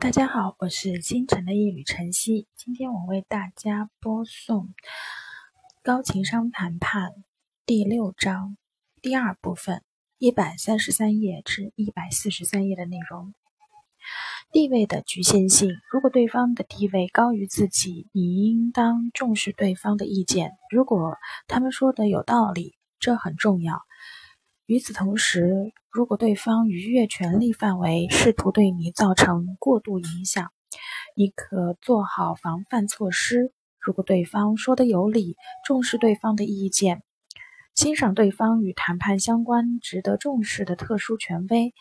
大家好，我是星辰的一缕晨曦。今天我为大家播送《高情商谈判》第六章第二部分一百三十三页至一百四十三页的内容。地位的局限性：如果对方的地位高于自己，你应当重视对方的意见。如果他们说的有道理，这很重要。与此同时，如果对方逾越权力范围，试图对你造成过度影响，你可做好防范措施。如果对方说的有理，重视对方的意见。欣赏对方与谈判相关、值得重视的特殊权威。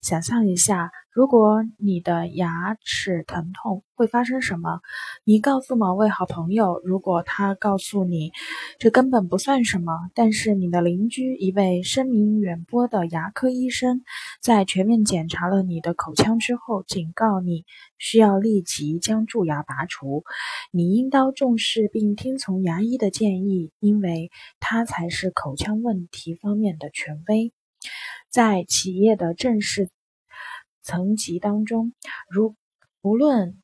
想象一下，如果你的牙齿疼痛，会发生什么？你告诉某位好朋友，如果他告诉你这根本不算什么，但是你的邻居一位声名远播的牙科医生，在全面检查了你的口腔之后，警告你需要立即将蛀牙拔除，你应当重视并听从牙医的建议，因为他才是口。腔问题方面的权威，在企业的正式层级当中，如无论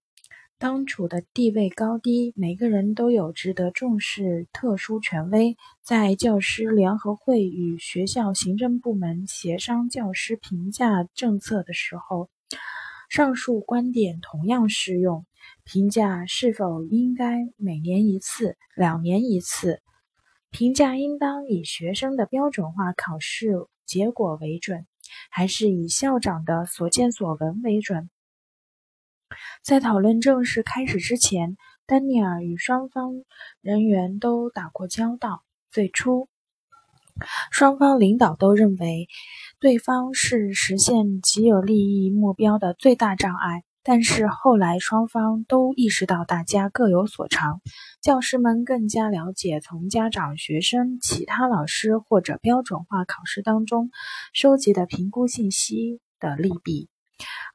当处的地位高低，每个人都有值得重视特殊权威。在教师联合会与学校行政部门协商教师评价政策的时候，上述观点同样适用。评价是否应该每年一次、两年一次？评价应当以学生的标准化考试结果为准，还是以校长的所见所闻为准？在讨论正式开始之前，丹尼尔与双方人员都打过交道。最初，双方领导都认为对方是实现极有利益目标的最大障碍。但是后来，双方都意识到大家各有所长。教师们更加了解从家长、学生、其他老师或者标准化考试当中收集的评估信息的利弊，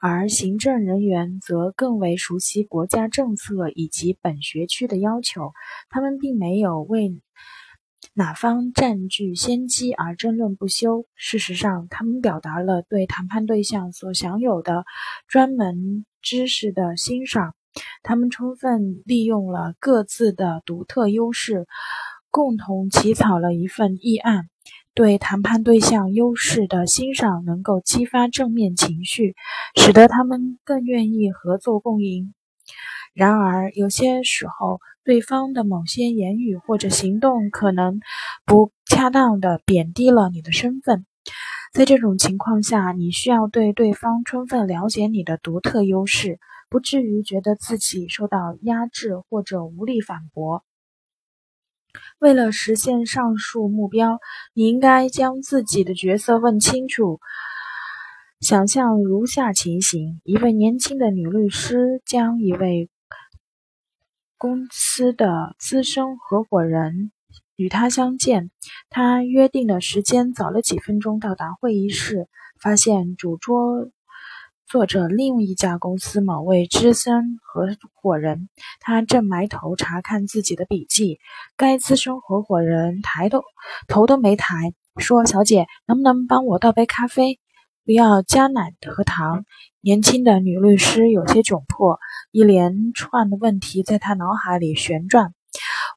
而行政人员则更为熟悉国家政策以及本学区的要求。他们并没有为哪方占据先机而争论不休。事实上，他们表达了对谈判对象所享有的专门。知识的欣赏，他们充分利用了各自的独特优势，共同起草了一份议案。对谈判对象优势的欣赏能够激发正面情绪，使得他们更愿意合作共赢。然而，有些时候，对方的某些言语或者行动可能不恰当的贬低了你的身份。在这种情况下，你需要对对方充分了解你的独特优势，不至于觉得自己受到压制或者无力反驳。为了实现上述目标，你应该将自己的角色问清楚。想象如下情形：一位年轻的女律师将一位公司的资深合伙人。与他相见，他约定的时间早了几分钟到达会议室，发现主桌坐着另一家公司某位资深合伙人，他正埋头查看自己的笔记。该资深合伙人抬头头都没抬，说：“小姐，能不能帮我倒杯咖啡？不要加奶和糖。”年轻的女律师有些窘迫，一连串的问题在她脑海里旋转。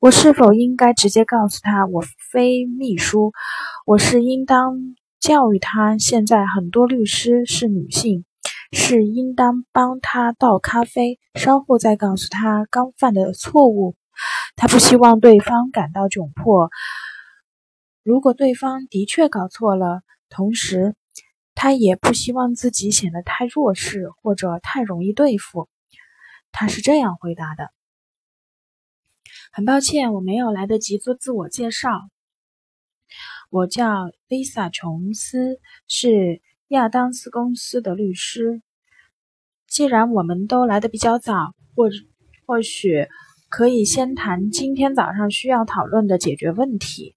我是否应该直接告诉他我非秘书？我是应当教育他，现在很多律师是女性，是应当帮他倒咖啡，稍后再告诉他刚犯的错误。他不希望对方感到窘迫。如果对方的确搞错了，同时他也不希望自己显得太弱势或者太容易对付。他是这样回答的。很抱歉，我没有来得及做自我介绍。我叫 Lisa 琼斯，是亚当斯公司的律师。既然我们都来的比较早，或或许可以先谈今天早上需要讨论的解决问题。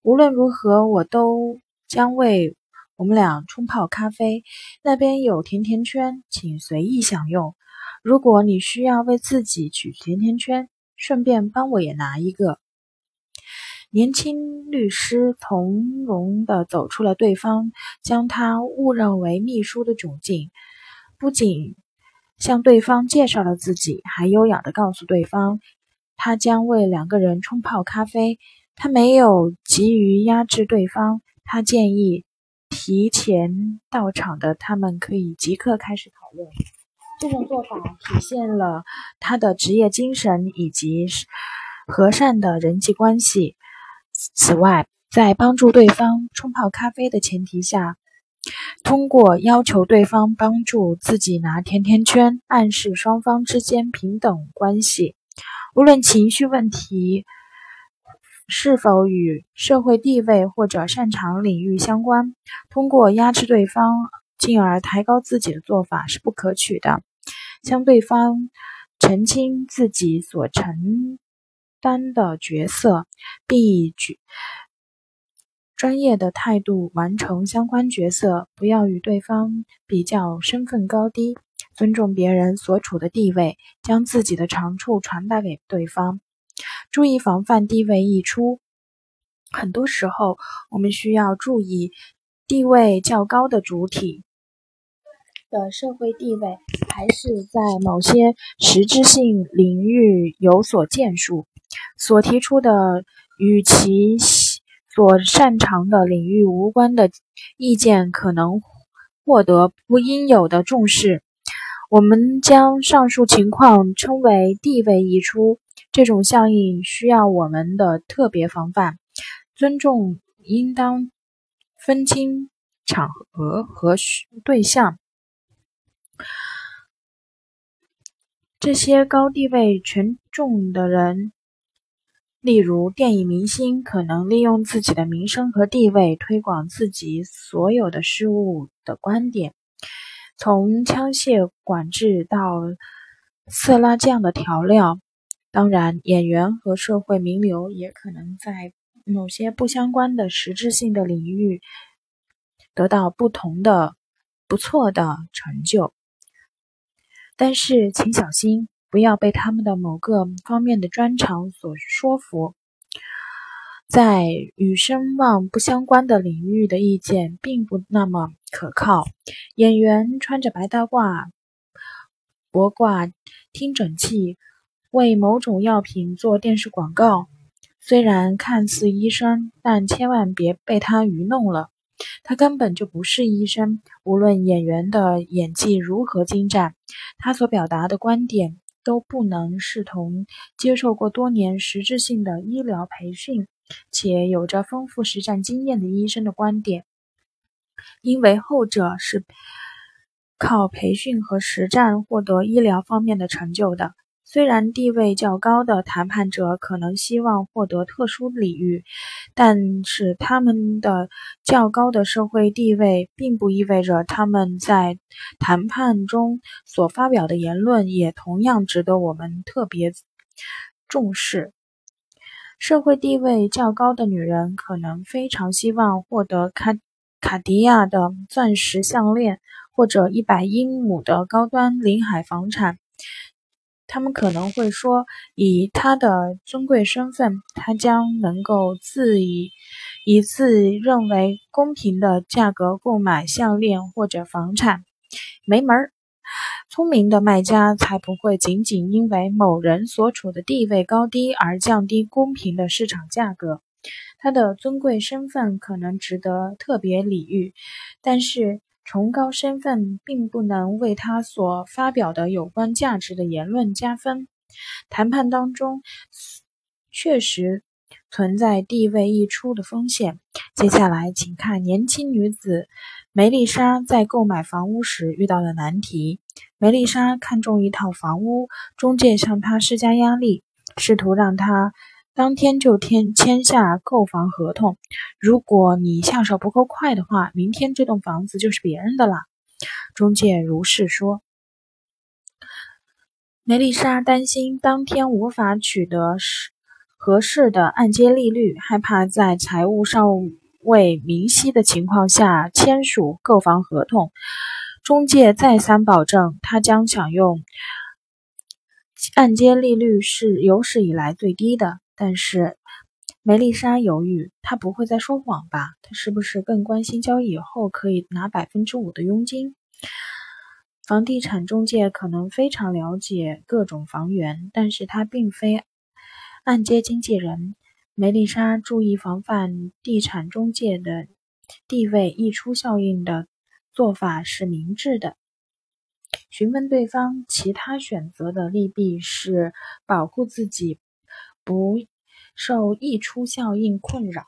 无论如何，我都将为我们俩冲泡咖啡。那边有甜甜圈，请随意享用。如果你需要为自己取甜甜圈，顺便帮我也拿一个。年轻律师从容地走出了对方将他误认为秘书的窘境，不仅向对方介绍了自己，还优雅地告诉对方，他将为两个人冲泡咖啡。他没有急于压制对方，他建议提前到场的他们可以即刻开始讨论。这种做法体现了他的职业精神以及和善的人际关系。此外，在帮助对方冲泡咖啡的前提下，通过要求对方帮助自己拿甜甜圈，暗示双方之间平等关系。无论情绪问题是否与社会地位或者擅长领域相关，通过压制对方。进而抬高自己的做法是不可取的。向对方澄清自己所承担的角色，并以专业的态度完成相关角色。不要与对方比较身份高低，尊重别人所处的地位，将自己的长处传达给对方。注意防范地位溢出。很多时候，我们需要注意地位较高的主体。的社会地位，还是在某些实质性领域有所建树，所提出的与其所擅长的领域无关的意见，可能获得不应有的重视。我们将上述情况称为地位溢出。这种效应需要我们的特别防范。尊重应当分清场合和对象。这些高地位权重的人，例如电影明星，可能利用自己的名声和地位推广自己所有的事物的观点，从枪械管制到色拉酱的调料。当然，演员和社会名流也可能在某些不相关的实质性的领域得到不同的不错的成就。但是，请小心，不要被他们的某个方面的专长所说服。在与声望不相关的领域的意见并不那么可靠。演员穿着白大褂、脖挂听诊器，为某种药品做电视广告，虽然看似医生，但千万别被他愚弄了。他根本就不是医生。无论演员的演技如何精湛，他所表达的观点都不能视同接受过多年实质性的医疗培训且有着丰富实战经验的医生的观点，因为后者是靠培训和实战获得医疗方面的成就的。虽然地位较高的谈判者可能希望获得特殊礼遇，但是他们的较高的社会地位并不意味着他们在谈判中所发表的言论也同样值得我们特别重视。社会地位较高的女人可能非常希望获得卡卡地亚的钻石项链，或者一百英亩的高端临海房产。他们可能会说，以他的尊贵身份，他将能够自以以自认为公平的价格购买项链或者房产，没门儿。聪明的卖家才不会仅仅因为某人所处的地位高低而降低公平的市场价格。他的尊贵身份可能值得特别礼遇，但是。崇高身份并不能为他所发表的有关价值的言论加分。谈判当中确实存在地位溢出的风险。接下来，请看年轻女子梅丽莎在购买房屋时遇到的难题。梅丽莎看中一套房屋，中介向她施加压力，试图让她。当天就签签下购房合同。如果你下手不够快的话，明天这栋房子就是别人的了。中介如是说。梅丽莎担心当天无法取得合适的按揭利率，害怕在财务尚未明晰的情况下签署购房合同。中介再三保证，他将享用按揭利率是有史以来最低的。但是，梅丽莎犹豫，她不会再说谎吧？她是不是更关心交易以后可以拿百分之五的佣金？房地产中介可能非常了解各种房源，但是他并非按揭经纪人。梅丽莎注意防范地产中介的地位溢出效应的做法是明智的。询问对方其他选择的利弊是保护自己不受溢出效应困扰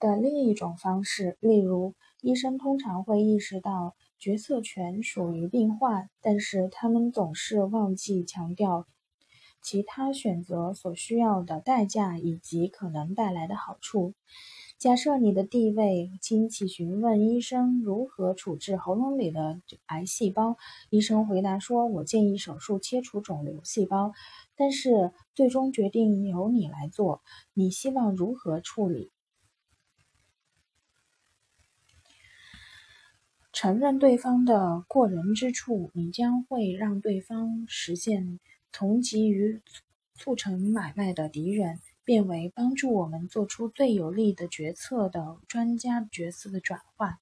的另一种方式。例如，医生通常会意识到。决策权属于病患，但是他们总是忘记强调其他选择所需要的代价以及可能带来的好处。假设你的地位亲戚询问医生如何处置喉咙里的癌细胞，医生回答说：“我建议手术切除肿瘤细胞，但是最终决定由你来做。你希望如何处理？”承认对方的过人之处，你将会让对方实现从急于促成买卖的敌人，变为帮助我们做出最有利的决策的专家角色的转换。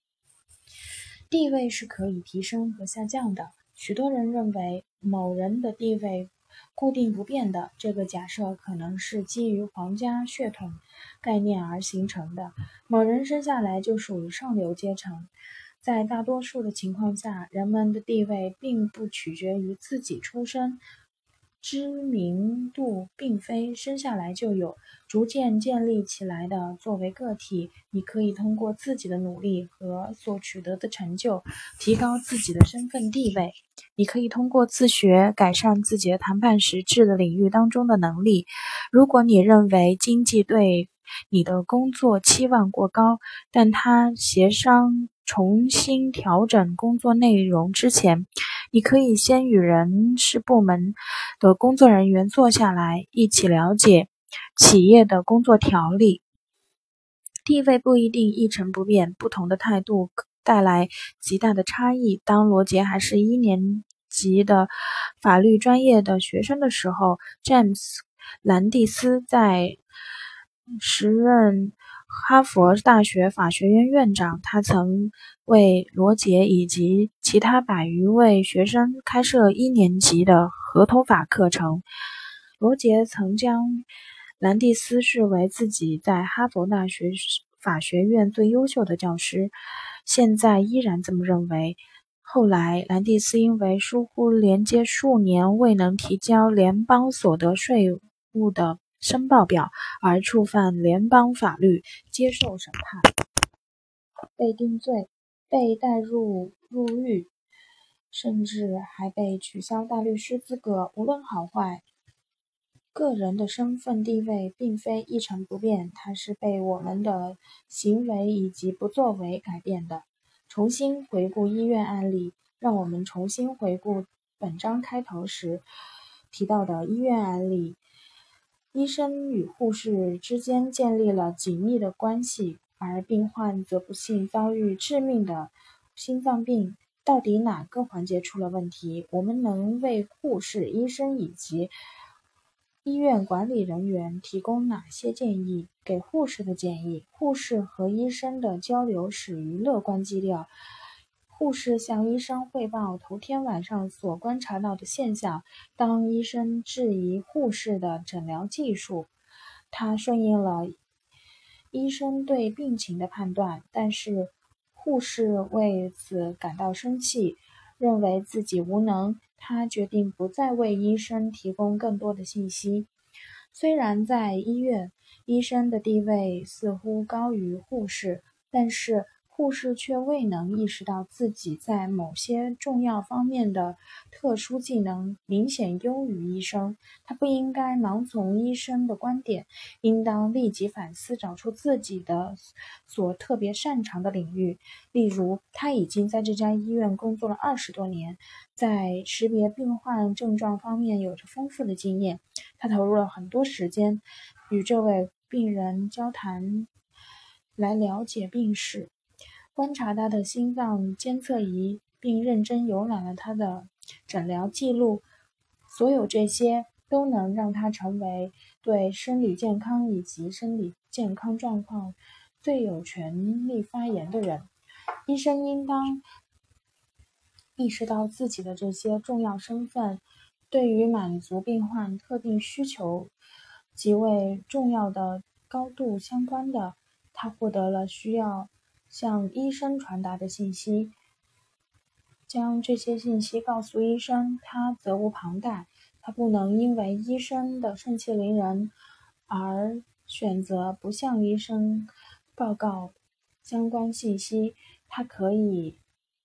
地位是可以提升和下降的。许多人认为某人的地位固定不变的，这个假设可能是基于皇家血统概念而形成的。某人生下来就属于上流阶层。在大多数的情况下，人们的地位并不取决于自己出身，知名度并非生下来就有，逐渐建立起来的。作为个体，你可以通过自己的努力和所取得的成就，提高自己的身份地位。你可以通过自学改善自己的谈判实质的领域当中的能力。如果你认为经济对你的工作期望过高，但他协商。重新调整工作内容之前，你可以先与人事部门的工作人员坐下来，一起了解企业的工作条例。地位不一定一成不变，不同的态度带来极大的差异。当罗杰还是一年级的法律专业的学生的时候，詹姆斯·兰蒂斯在时任。哈佛大学法学院院长，他曾为罗杰以及其他百余位学生开设一年级的合同法课程。罗杰曾将兰蒂斯视为自己在哈佛大学法学院最优秀的教师，现在依然这么认为。后来，兰蒂斯因为疏忽连接数年未能提交联邦所得税务的。申报表而触犯联邦法律，接受审判，被定罪，被带入入狱，甚至还被取消大律师资格。无论好坏，个人的身份地位并非一成不变，它是被我们的行为以及不作为改变的。重新回顾医院案例，让我们重新回顾本章开头时提到的医院案例。医生与护士之间建立了紧密的关系，而病患则不幸遭遇致命的心脏病。到底哪个环节出了问题？我们能为护士、医生以及医院管理人员提供哪些建议？给护士的建议：护士和医生的交流始于乐观基调。护士向医生汇报头天晚上所观察到的现象。当医生质疑护士的诊疗技术，他顺应了医生对病情的判断，但是护士为此感到生气，认为自己无能。他决定不再为医生提供更多的信息。虽然在医院，医生的地位似乎高于护士，但是。护士却未能意识到自己在某些重要方面的特殊技能明显优于医生。他不应该盲从医生的观点，应当立即反思，找出自己的所特别擅长的领域。例如，他已经在这家医院工作了二十多年，在识别病患症状方面有着丰富的经验。他投入了很多时间与这位病人交谈，来了解病史。观察他的心脏监测仪，并认真浏览了他的诊疗记录。所有这些都能让他成为对生理健康以及生理健康状况最有权利发言的人。医生应当意识到自己的这些重要身份，对于满足病患特定需求极为重要的高度相关的，他获得了需要向医生传达的信息，将这些信息告诉医生，他责无旁贷。他不能因为医生的盛气凌人而选择不向医生报告相关信息。他可以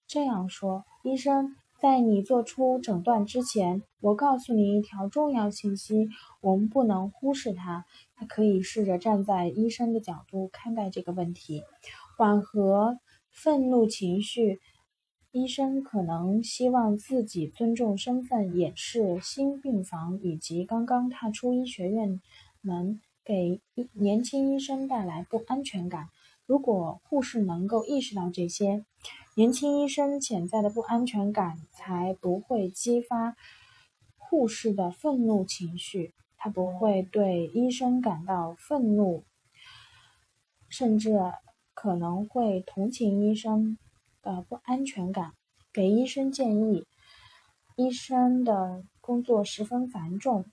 这样说：“医生，在你做出诊断之前，我告诉你一条重要信息，我们不能忽视它。”他可以试着站在医生的角度看待这个问题，缓和愤怒情绪。医生可能希望自己尊重身份，掩饰新病房以及刚刚踏出医学院门，给年轻医生带来不安全感。如果护士能够意识到这些，年轻医生潜在的不安全感才不会激发护士的愤怒情绪。他不会对医生感到愤怒，甚至可能会同情医生的不安全感，给医生建议。医生的工作十分繁重，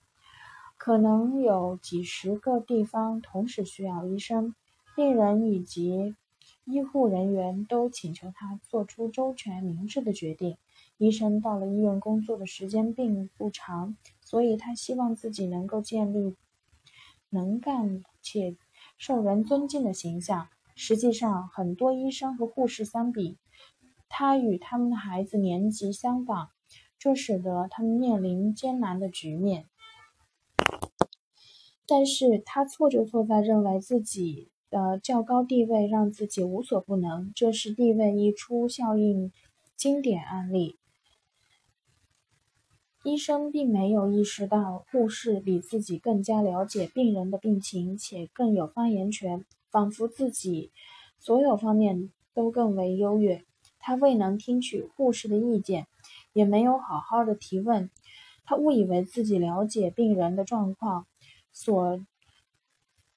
可能有几十个地方同时需要医生。病人以及医护人员都请求他做出周全明智的决定。医生到了医院工作的时间并不长，所以他希望自己能够建立能干且受人尊敬的形象。实际上，很多医生和护士相比，他与他们的孩子年纪相仿，这使得他们面临艰难的局面。但是他错就错在认为自己。的较高地位让自己无所不能，这是地位溢出效应经典案例。医生并没有意识到护士比自己更加了解病人的病情，且更有发言权，仿佛自己所有方面都更为优越。他未能听取护士的意见，也没有好好的提问。他误以为自己了解病人的状况，所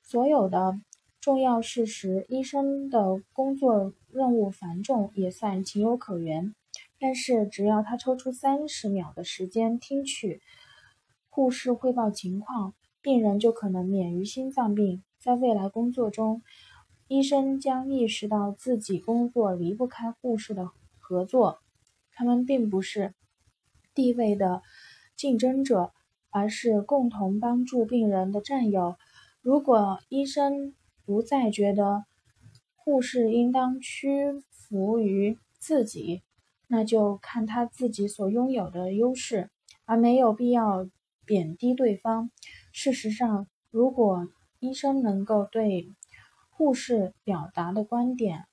所有的。重要事实，医生的工作任务繁重，也算情有可原。但是，只要他抽出三十秒的时间听取护士汇报情况，病人就可能免于心脏病。在未来工作中，医生将意识到自己工作离不开护士的合作，他们并不是地位的竞争者，而是共同帮助病人的战友。如果医生，不再觉得护士应当屈服于自己，那就看他自己所拥有的优势，而没有必要贬低对方。事实上，如果医生能够对护士表达的观点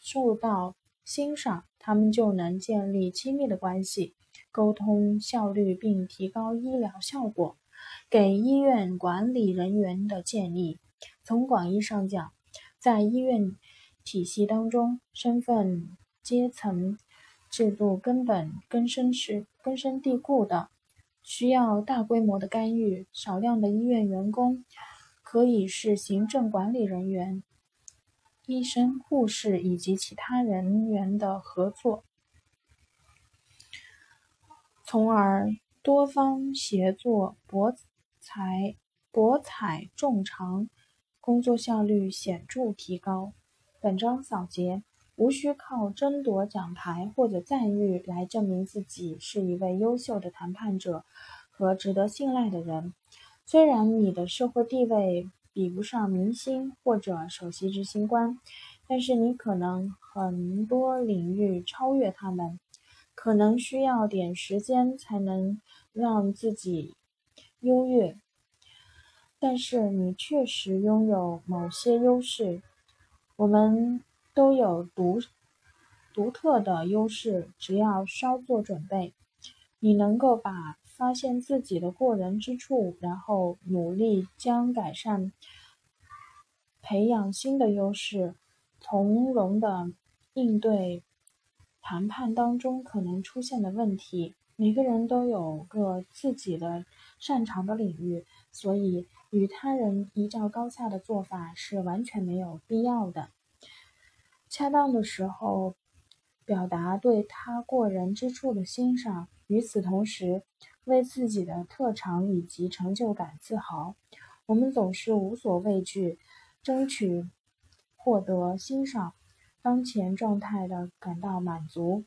受到欣赏，他们就能建立亲密的关系，沟通效率并提高医疗效果。给医院管理人员的建议。从广义上讲，在医院体系当中，身份阶层制度根本根深是根深蒂固的，需要大规模的干预。少量的医院员工可以是行政管理人员、医生、护士以及其他人员的合作，从而多方协作，博采博采众长。工作效率显著提高。本章扫结，无需靠争夺奖牌或者赞誉来证明自己是一位优秀的谈判者和值得信赖的人。虽然你的社会地位比不上明星或者首席执行官，但是你可能很多领域超越他们，可能需要点时间才能让自己优越。但是你确实拥有某些优势，我们都有独独特的优势，只要稍作准备，你能够把发现自己的过人之处，然后努力将改善，培养新的优势，从容的应对谈判当中可能出现的问题。每个人都有个自己的擅长的领域，所以。与他人一较高下的做法是完全没有必要的。恰当的时候，表达对他过人之处的欣赏，与此同时，为自己的特长以及成就感自豪。我们总是无所畏惧，争取获得欣赏，当前状态的感到满足。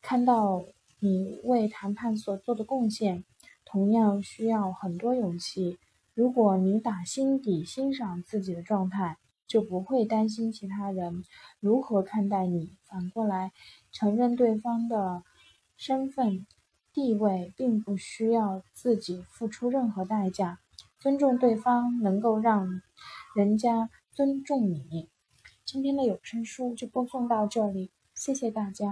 看到你为谈判所做的贡献，同样需要很多勇气。如果你打心底欣赏自己的状态，就不会担心其他人如何看待你。反过来，承认对方的身份地位，并不需要自己付出任何代价。尊重对方，能够让人家尊重你。今天的有声书就播送到这里，谢谢大家。